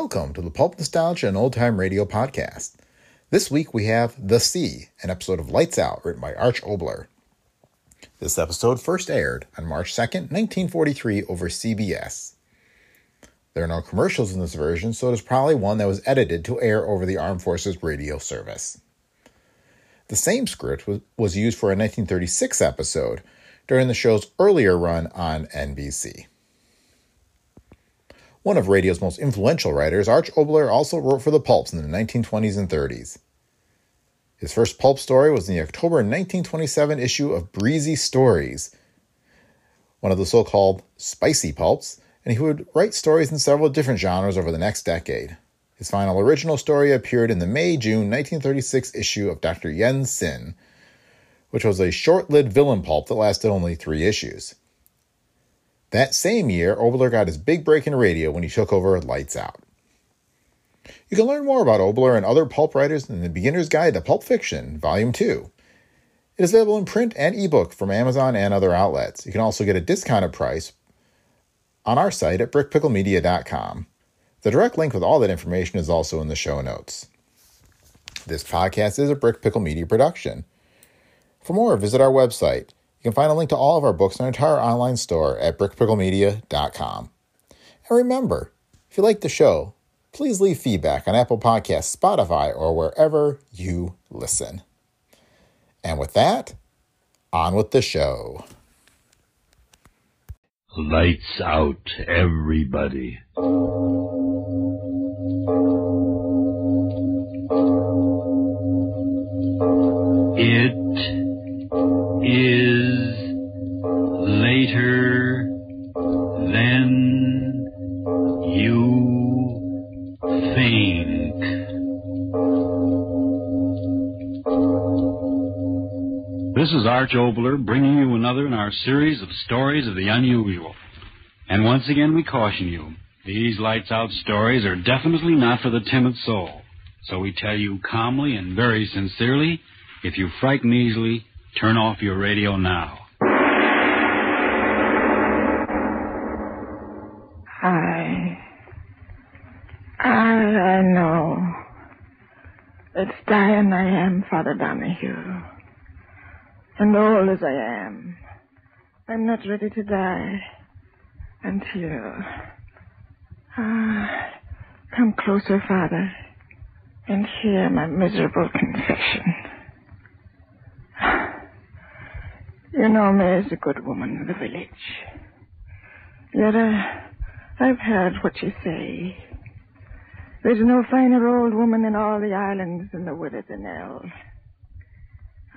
Welcome to the Pulp Nostalgia and Old Time Radio podcast. This week we have The Sea, an episode of Lights Out written by Arch Oboler. This episode first aired on March 2nd, 1943 over CBS. There are no commercials in this version, so it is probably one that was edited to air over the Armed Forces radio service. The same script was, was used for a 1936 episode during the show's earlier run on NBC. One of radio's most influential writers, Arch Oboler also wrote for the pulps in the 1920s and 30s. His first pulp story was in the October 1927 issue of Breezy Stories, one of the so called spicy pulps, and he would write stories in several different genres over the next decade. His final original story appeared in the May June 1936 issue of Dr. Yen Sin, which was a short lived villain pulp that lasted only three issues. That same year, Oboler got his big break in radio when he took over Lights Out. You can learn more about Oboler and other pulp writers in the Beginner's Guide to Pulp Fiction, Volume 2. It is available in print and ebook from Amazon and other outlets. You can also get a discounted price on our site at brickpicklemedia.com. The direct link with all that information is also in the show notes. This podcast is a Brick Pickle Media production. For more, visit our website. You can find a link to all of our books in our entire online store at brickpicklemedia.com. And remember, if you like the show, please leave feedback on Apple Podcasts, Spotify, or wherever you listen. And with that, on with the show. Lights out, everybody. It is later than you think. This is Arch Oboler bringing you another in our series of stories of the unusual. And once again, we caution you these lights out stories are definitely not for the timid soul. So we tell you calmly and very sincerely if you frighten easily, turn off your radio now. Am, Father Donahue. And old as I am, I'm not ready to die until. Ah, come closer, Father, and hear my miserable confession. You know me as a good woman of the village. Yet uh, I've heard what you say. There's no finer old woman in all the islands than the widow Nell.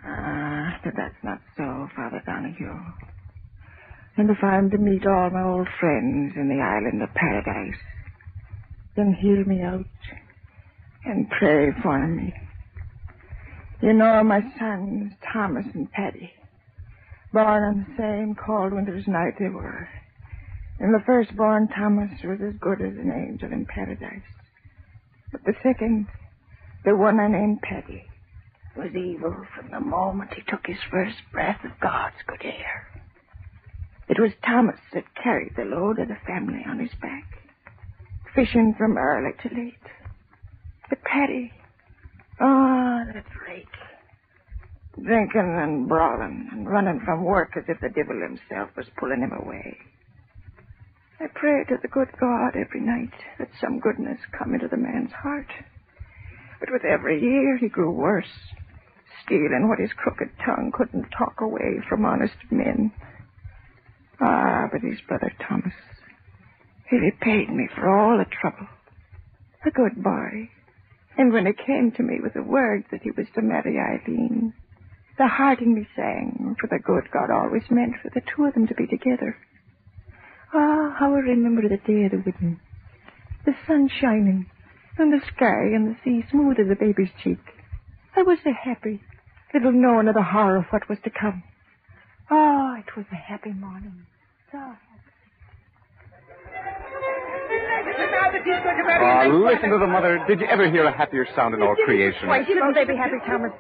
Ah, but that's not so, Father Donahue. And if I'm to meet all my old friends in the island of paradise, then hear me out and pray for me. You know my sons, Thomas and Paddy, born on the same cold winter's night they were. And the firstborn, Thomas, was as good as an angel in paradise. But the second, the one I named Paddy, was evil from the moment he took his first breath of God's good air. It was Thomas that carried the load of the family on his back, fishing from early to late. But Paddy, oh, that rake, drinking and brawling and running from work as if the devil himself was pulling him away. I pray to the good God every night that some goodness come into the man's heart. But with every year he grew worse, stealing what his crooked tongue couldn't talk away from honest men. Ah, but his brother Thomas, he repaid me for all the trouble. A good boy. And when it came to me with the word that he was to marry Eileen, the heart in me sang for the good God always meant for the two of them to be together. Ah, how I remember the day of the wedding. The sun shining, and the sky and the sea smooth as a baby's cheek. I was so happy, little knowing of the horror of what was to come. Ah, it was a happy morning. So happy. Oh, listen to the mother. Did you ever hear a happier sound in all creation? Why shouldn't they be happy, Thomas?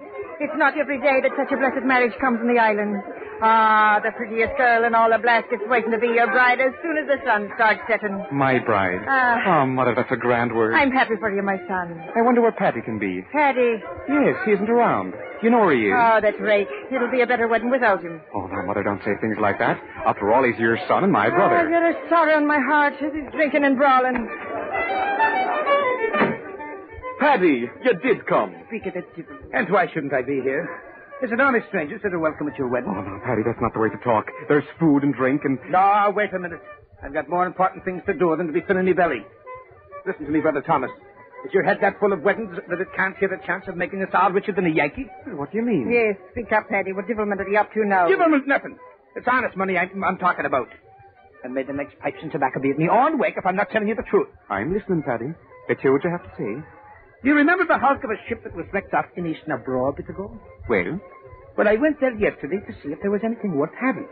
It's not every day that such a blessed marriage comes in the island. Ah, the prettiest girl in all the Blaskets waiting to be your bride as soon as the sun starts setting. My bride. Ah. oh, Mother, that's a grand word. I'm happy for you, my son. I wonder where Paddy can be. Paddy. Yes, he isn't around. You know where he is. Oh, that's right. It'll be a better wedding without him. Oh, now, Mother, don't say things like that. After all, he's your son and my Oh, I've brother. got a sorrow in my heart as he's drinking and brawling. Paddy, you did come. Speak of the devil. And why shouldn't I be here? As an honest stranger, said a welcome at your wedding. Oh, no, Paddy, that's not the way to talk. There's food and drink and... No, wait a minute. I've got more important things to do than to be filling me belly. Listen to me, Brother Thomas. Is your head that full of weddings that it can't hear the chance of making us all richer than a Yankee? What do you mean? Yes, speak up, Paddy. What devilment are you up to now? Give him nothing. It's honest money I'm, I'm talking about. And may the next pipes and tobacco be at me on wake if I'm not telling you the truth. I'm listening, Paddy. Let's hear what you have to say. Do you remember the hulk of a ship that was wrecked off in East Nabro a bit ago? Well? Well, I went there yesterday to see if there was anything worth having.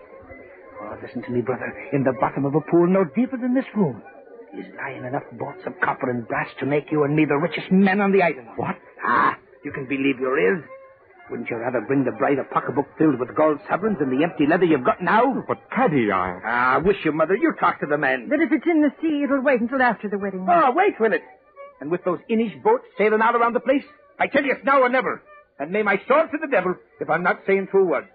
Oh, listen to me, brother. In the bottom of a pool no deeper than this room is lying enough bolts of copper and brass to make you and me the richest men on the island. What? Ah, you can believe your ears. Wouldn't you rather bring the bride a pocketbook filled with gold sovereigns than the empty leather you've got now? But, Paddy, I... Ah, wish your mother. You talk to the men. That if it's in the sea, it'll wait until after the wedding. Oh, wait, will it? And with those Inish boats sailing all around the place, I tell you it's now or never. And may my soul to the devil if I'm not saying true words.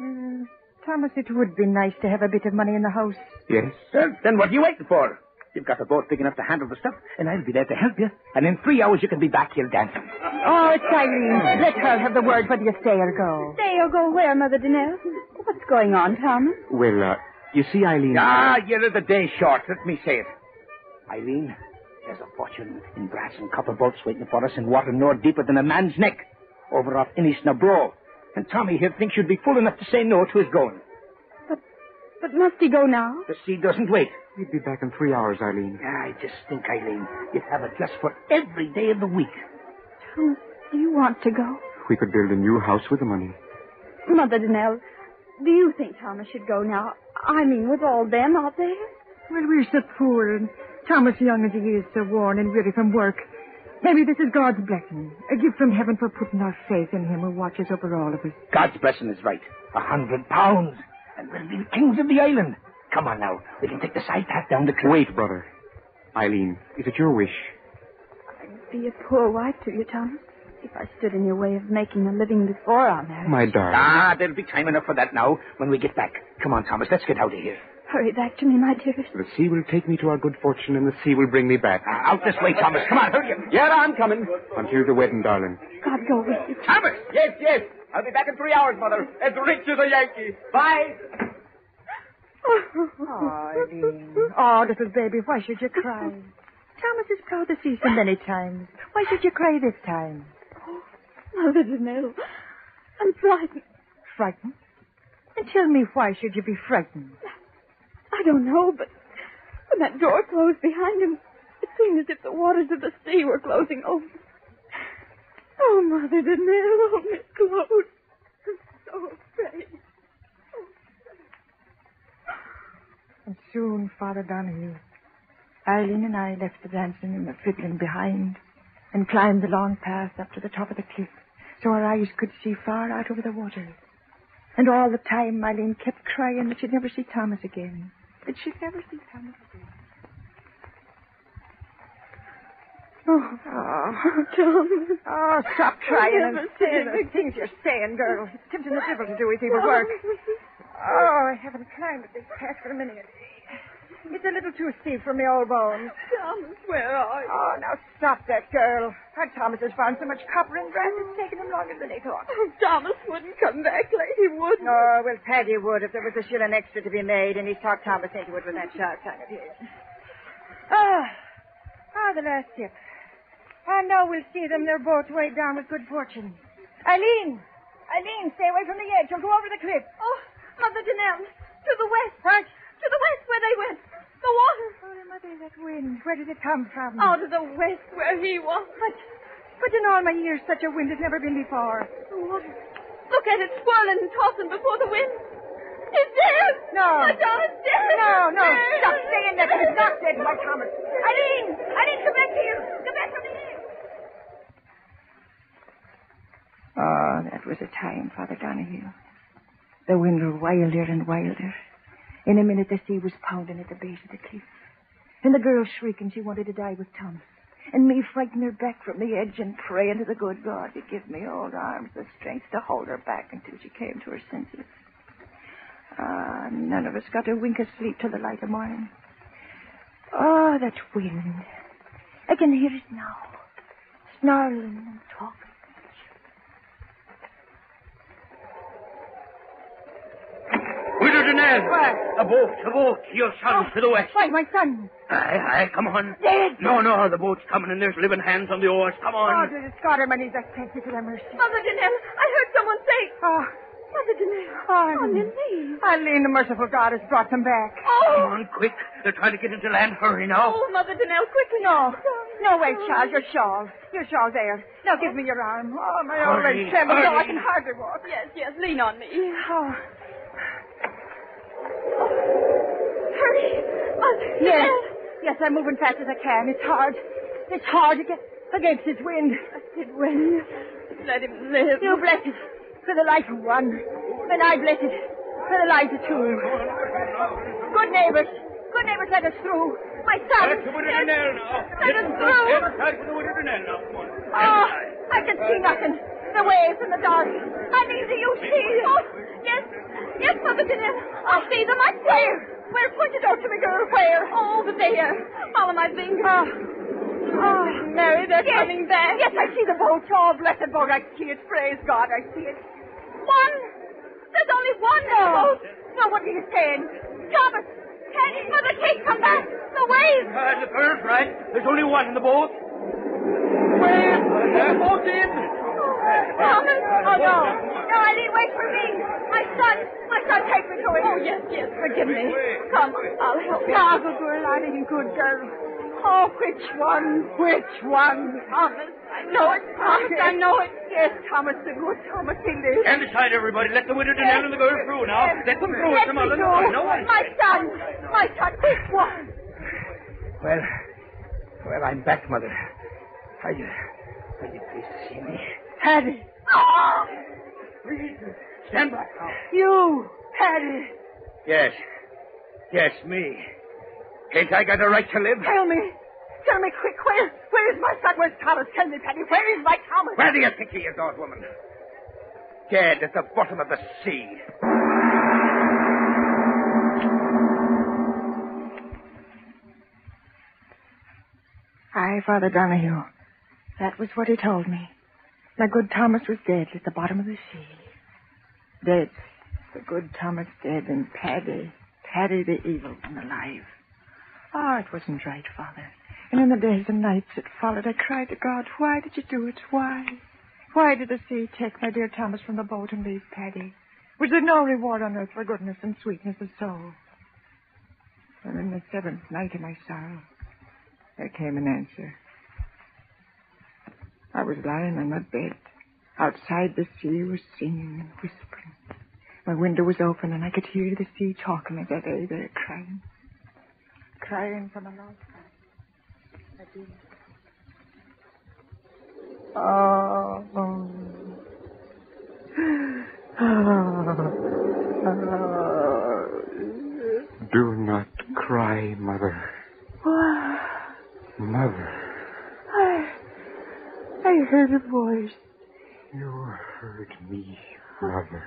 Uh, Thomas, it would be nice to have a bit of money in the house. Yes? Well, then what are you waiting for? You've got a boat big enough to handle the stuff, and I'll be there to help you. And in three hours you can be back here dancing. Oh, it's Eileen. Let her have the word whether you stay or go. Stay or go where, Mother Danelle? What's going on, Thomas? Well, uh, you see, Eileen... Ah, you're the day short. Let me say it. Eileen, there's a fortune in brass and copper bolts waiting for us in water no deeper than a man's neck, over off Inishnabro. And Tommy here thinks you'd be fool enough to say no to his going. But but must he go now? The sea doesn't wait. He'd be back in three hours, Eileen. I just think, Eileen, you'd have a dress for every day of the week. Thomas, do you want to go? We could build a new house with the money. Mother Danelle, do you think Thomas should go now? I mean, with all them out there? Well, we're so poor, and Thomas, young as he is, so worn and weary from work. Maybe this is God's blessing, a gift from heaven for putting our faith in Him who watches over all of us. God's blessing is right. A hundred pounds. And we'll be the kings of the island. Come on now. We can take the side path down the cliff. Wait, brother. Eileen, is it your wish? I'd be a poor wife to you, Thomas, if I stood in your way of making a living before our marriage. My darling. Ah, there'll be time enough for that now when we get back. Come on, Thomas. Let's get out of here. Hurry back to me, my dearest. The sea will take me to our good fortune, and the sea will bring me back. Out this way, Thomas. Come on, hurry up. Yeah, I'm coming. Until the wedding, darling. God go with you. Thomas! Yes, yes. I'll be back in three hours, Mother. As rich as a Yankee. Bye. Oh, Eileen. Oh, little baby, why should you cry? Thomas is proud to see you so many times. Why should you cry this time? Oh, Mother Danelle, I'm frightened. Frightened? And tell me why should you be frightened? I don't know, but when that door closed behind him, it seemed as if the waters of the sea were closing over. Oh, Mother Danelle, oh, Miss Claude. I'm so afraid. And soon, Father Donahue, Eileen and I left the dancing and the fiddling behind and climbed the long path up to the top of the cliff so our eyes could see far out over the water. And all the time, Eileen kept crying that she'd never see Thomas again. That she'd never see Thomas again. Oh, oh, Thomas. oh stop trying and saying the things you're saying, girl. It's tempting the devil to do his evil work. Oh, I haven't climbed this path for a minute. It's a little too steep for me old bones. Thomas, where are you? Oh, now stop that, girl. Our Thomas has found so much copper and brass, it's taken him longer than he thought. Oh, Thomas wouldn't come back like he wouldn't. Oh, well, Paddy would if there was a shilling extra to be made, and he's talked Thomas into it with that sharp tongue of his. Ah, ah, the last tip. I know we'll see them. They're both weighed down with good fortune. Eileen! Eileen, stay away from the edge. You'll go over the cliff. Oh, Mother Danelle, to the west. What? To the west where they went. The water. Oh, Mother, that wind. Where did it come from? Out of the west where he was. But, but in all my years, such a wind has never been before. The water. Look at it swirling and tossing before the wind. It's dead. No. My Thomas dead. No, no. Dead. Stop saying that. It's not dead, my Thomas. Eileen! Eileen, come back here. Come back from here. Oh, that was a time, Father Donahue. The wind grew wilder and wilder. In a minute, the sea was pounding at the base of the cliff. And the girl shrieking she wanted to die with Thomas. And me frighting her back from the edge and praying to the good God to give me old arms the strength to hold her back until she came to her senses. Ah, none of us got a wink of sleep till the light of morning. Oh, that wind. I can hear it now. Snarling and talking. Widow Danelle! What? A boat, a boat. Your son oh, to the west. Why, my son? Aye, aye, come on. Dead. No, no, the boat's coming and there's living hands on the oars. Come Oh, on. there's a Scotterman. He's a thank you to the mercy. Mother Danelle, I heard someone say. Oh, Mother Danelle. Oh, on your knees. Eileen, the merciful God, has brought them back. Oh. Come Oh, on, quick. They're trying to get into land. Hurry now. oh, Mother Danelle, quickly. No. No, wait, Charles. Your shawl. Your shawl there. Now give me your arm. Oh, my old Hurry, leg trembles. No, I can hardly walk. Yes, yes, lean on me. Oh, Hurry. Mother yes. Yes, I'm moving fast as I can. It's hard. It's hard to get against this wind. Did when? Let him live. You bless it for the life of one. And I bless it for the lives of two. Good neighbors. Good neighbors, let us through. My son. Back to Widow now. Let us through. Get back to the Widow Danelle now. Come on. Oh, I can see nothing. The waves and the dark. Eileen, do you see? Oh, yes. Yes, Mother Danelle. I see them. I see them. Where? Point it out to me, girl. Where? Oh, over there. Follow my finger. Oh. Oh, Mary, they're yes. coming back. Yes, I see the boat. Oh, blessed boat. I see it. Praise God, I see it. One. There's only one No. boat. No, what are you saying? Thomas. Teddy. Mother, Kate, come back. The waves. Uh, the girl's right. There's only one in the boat. Where? The boat's in. Thomas. Oh, no. No, Eileen, wait for me. My son. My son, take me to him. Oh, yes, yes. Forgive me. Come, I'll help you. Ah, good girl, Eileen, good girl. Oh, which one? Which one? Thomas. I know it. Thomas, I know it. Yes, Thomas, the good Thomas, he lives. Stand aside, everybody. Let the Widow Danelle and the girl through now. Let them through. Let Come me on. Let go. them No. My son. My son, which one? Well, well, I'm back, Mother. Are you, are you pleased to see me? Paddy. Oh! Please, stand back now. You, Paddy. Yes. Yes, me. Ain't I got a right to live? Tell me. Tell me quick, where, where is my son? Where's Thomas? Tell me, Paddy, where is my Thomas? Where do you think he is, old woman? Dead at the bottom of the sea. Aye, Father Donahue. That was what he told me. My good Thomas was dead at the bottom of the sea. Dead. The good Thomas dead and Paddy, Paddy the evil one alive. Oh, it wasn't right, Father. And in the days and nights that followed, I cried to God, why did you do it? Why? Why did the sea take my dear Thomas from the boat and leave Paddy? Was there no reward on earth for goodness and sweetness of soul? And in the seventh night of my sorrow, there came an answer. I was lying on my bed. Outside the sea was singing and whispering. My window was open and I could hear the sea talking as I lay there crying. Crying from a long time. I did. Oh. Oh. Do not cry, Mother. Mother, I heard a voice. you heard me, Mother.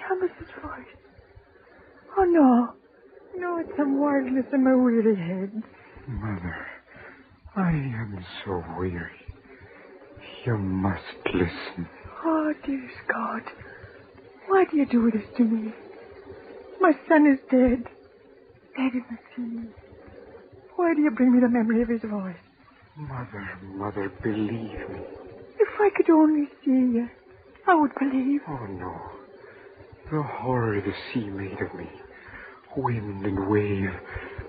Thomas's voice. Oh, no. No, it's some wildness in my weary head. Mother, I am so weary. You must listen. Oh, dearest God. Why do you do this to me? My son is dead. Dead in the sea. Why do you bring me the memory of his voice? Mother, Mother, believe me. If I could only see you, I would believe. Oh, no. The horror the sea made of me. Wind and wave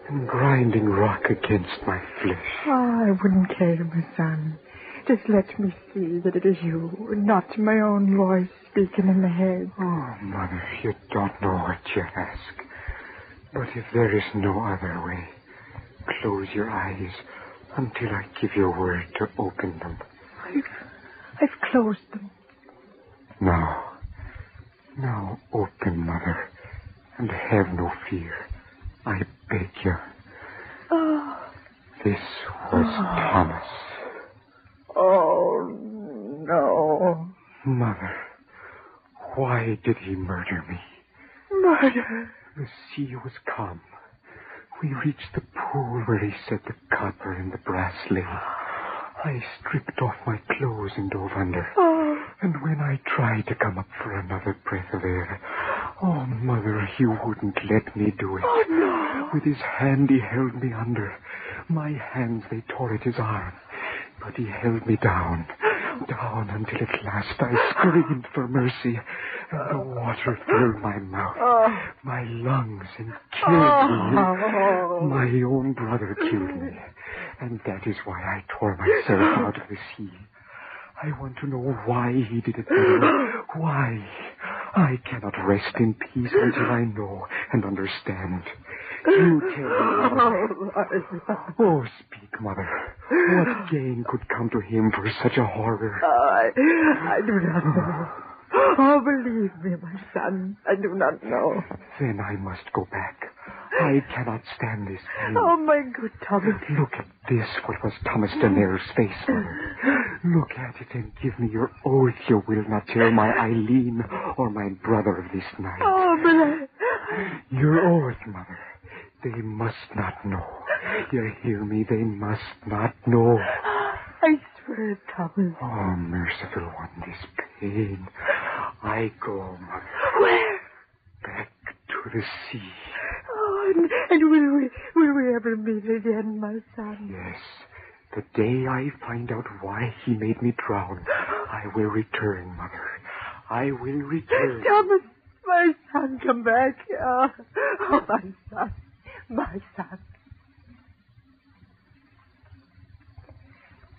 and grinding rock against my flesh. Oh, I wouldn't care, my son. Just let me see that it is you, not my own voice speaking in the head. Oh, Mother, you don't know what you ask. But if there is no other way, close your eyes until I give you a word to open them. I've, I've closed them. Now, Now open, Mother, and have no fear. I beg you. Oh. This was oh. Thomas. Oh, no. Mother, why did he murder me? Murder. The sea was calm. We reached the pool where he set the copper and the brass lay. I stripped off my clothes and dove under. Oh. And when I tried to come up for another breath of air, oh, Mother, he wouldn't let me do it. Oh, no. With his hand, he held me under. My hands, they tore at his arm. But he held me down, down until at last I screamed for mercy, and the water filled my mouth, oh. my lungs, and killed me. My own brother killed me, and that is why I tore myself out of the sea. I want to know why he did it, Mother. Why? I cannot rest in peace until I know and understand. You tell me, Mother. Oh, oh, speak, Mother. What gain could come to him for such a horror? I, I do not know. Oh, believe me, my son, I do not know. Then I must go back. I cannot stand this pain. Oh, my good Thomas. Look at this, what was Thomas Denare's face, Mother. Look at it and give me your oath you will not tell my Eileen or my brother of this night. Oh, but I... Your oath, Mother. They must not know. You hear me? They must not know. I swear, Thomas. Oh, merciful one, this pain. I go, Mother. Where? Back to the sea. Oh, and, and will we will we ever meet again, my son? Yes. The day I find out why he made me drown, I will return, Mother. I will return. Thomas, my son, come back. Oh, oh my son, my son.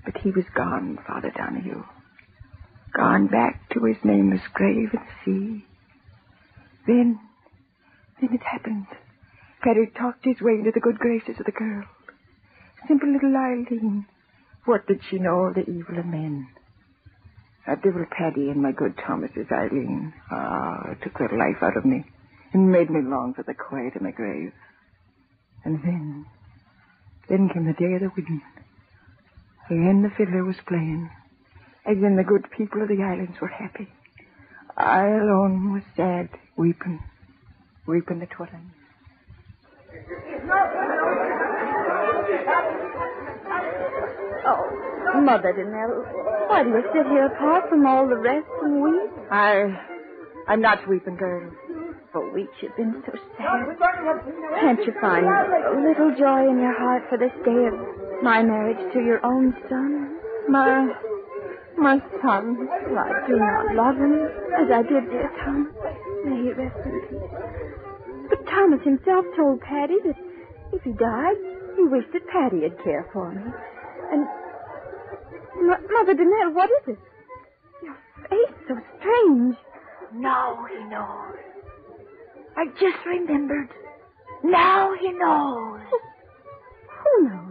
But he was gone, Father Donahue. Gone back to his nameless grave at sea. Then, then it happened. Paddy talked his way into the good graces of the girl. Simple little Eileen. What did she know of the evil of men? That devil Paddy and my good Thomas's Eileen. Ah, took the life out of me and made me long for the quiet of my grave. And then, then came the day of the wedding. Again the fiddler was playing. Again the good people of the islands were happy. I alone was sad, weeping, weeping the twilight. Oh, Mother Danelle, why do you sit here apart from all the rest and weep? I, I'm not weeping, girl. For weeks you've been so sad. Can't you find a little joy in your heart for this day of my marriage to your own son? My, my son. Well, I do not love him as I did dear Thomas. May he rest in peace. But Thomas himself told Paddy that if he died, he wished that Paddy'd care for me. And Mother Danelle, what is it? Your face so strange. Now he knows. I just remembered. Now he knows. Oh, who knows?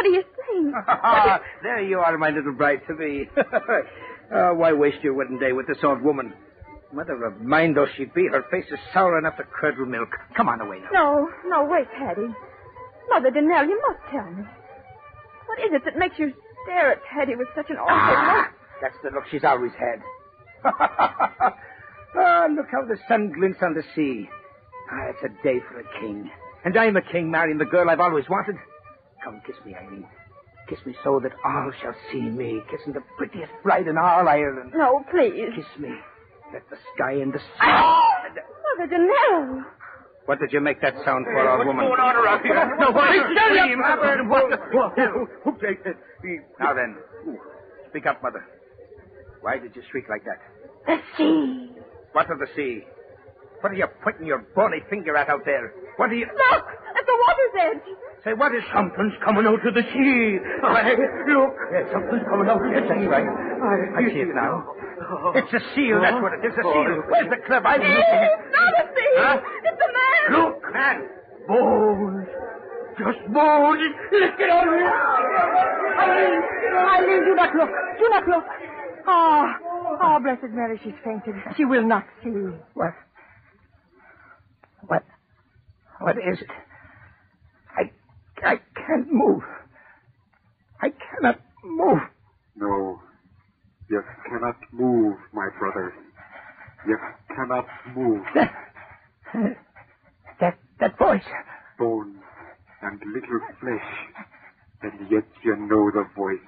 What do you saying? there you are, my little bride to be. uh, why waste your wedding day with this old woman? Mother of mine though she be, her face is sour enough to curdle milk. Come on away now. No, no, wait, Paddy. Mother Danelle, you must tell me. What is it that makes you stare at Paddy with such an awful Ah, look? that's the look she's always had. ah, look how the sun glints on the sea. Ah, it's a day for a king. And I'm a king marrying the girl I've always wanted. Come, kiss me, Eileen. Kiss me so that all shall see me kissing the prettiest bride in all Ireland. No, please. Kiss me. Let the sky and the sea. Mother Danelle. What did you make that sound for, old woman? What's going on around here? No, what? Who takes it? Now then, speak up, mother. Why did you shriek like that? The sea. What of the sea? What are you pointing your bony finger at out there? What are you... Look, the. Say, what is... Something's coming out of the sea. I, look, something's coming out. Yes, that's right. I, see it now. It's a seal, that's what it is, a seal. Where's the club? I'm looking at... It's not a seal! Huh? It's a man. Look, man. Bones. Just bones. Let's get out of here. Eileen, do not look. Do not look. Ah, Oh, Blessed Mary, she's fainted. She will not see. What? What? What is it? I, can't move. I cannot move. No, you cannot move, my brother. You cannot move. That, that, that voice. Bone and little flesh, and yet you know the voice.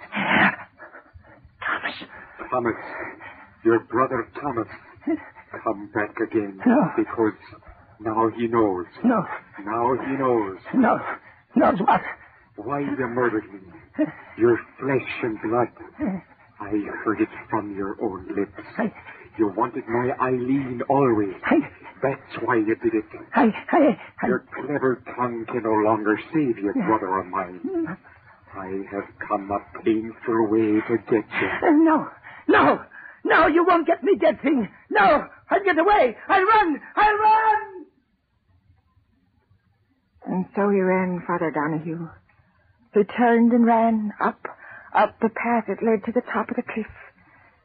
Thomas. Thomas, your brother Thomas, come back again No. because now he knows. No, Now he knows no, knows what? why you murdered me. Your flesh and blood. I heard it from your own lips. I, You wanted my Eileen always. I, That's why you did it. I, I, Your clever tongue can no longer save you, brother of mine. I have come a painful way to get you. Uh, no, no, no, you won't get me, dead thing. No, I'll get away. I'll run. I'll run. And so he ran, Father Donahue. He turned and ran up, up the path that led to the top of the cliff.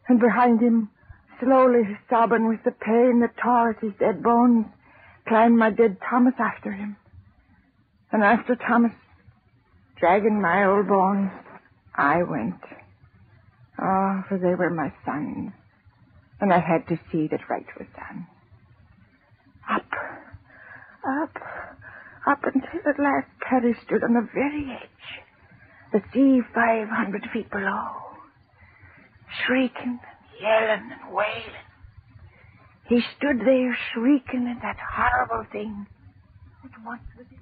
And behind him, slowly sobbing with the pain that tore at his dead bones, climbed my dead Thomas after him. And after Thomas, dragging my old bones, I went. Oh, for they were my sons. And I had to see that right was done. Up, up, up until at last Paddy stood on the very edge, the sea five hundred feet below, shrieking, and yelling, and wailing. He stood there shrieking at that horrible thing that once was his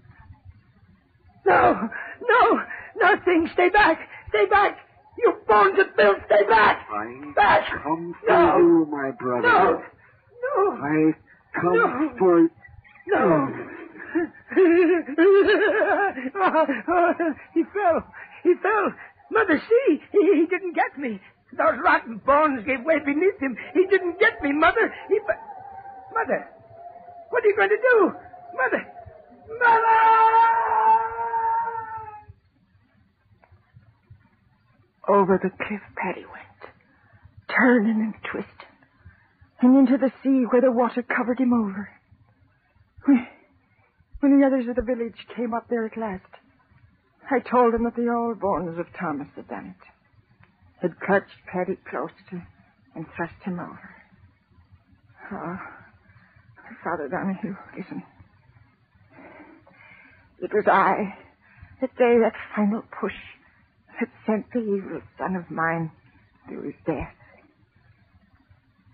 No, no, nothing. Stay back. Stay back. You bones of filth, stay back. I Back. come for No. you, my brother. No, no, I come No. for no. he fell. He fell. Mother, see, he, he didn't get me. Those rotten bones gave way beneath him. He didn't get me, Mother. He. Mother, what are you going to do? Mother, Mother! Over the cliff Paddy went, turning and twisting, and into the sea where the water covered him over. When, the others of the village came up there at last, I told them that the old bones of Thomas had done it, had clutched Paddy close to and thrust him over. Oh, Father Donahue, listen. It was I that gave that final push that sent the evil son of mine to his death.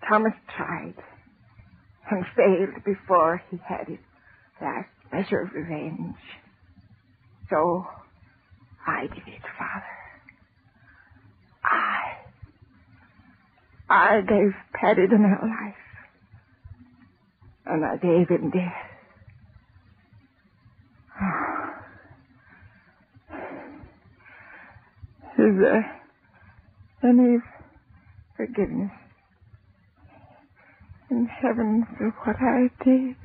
Thomas tried and failed before he had his last measure of revenge. So I did it, Father. I. I gave the new life. And I gave him death. Is there any forgiveness in heaven for what I did?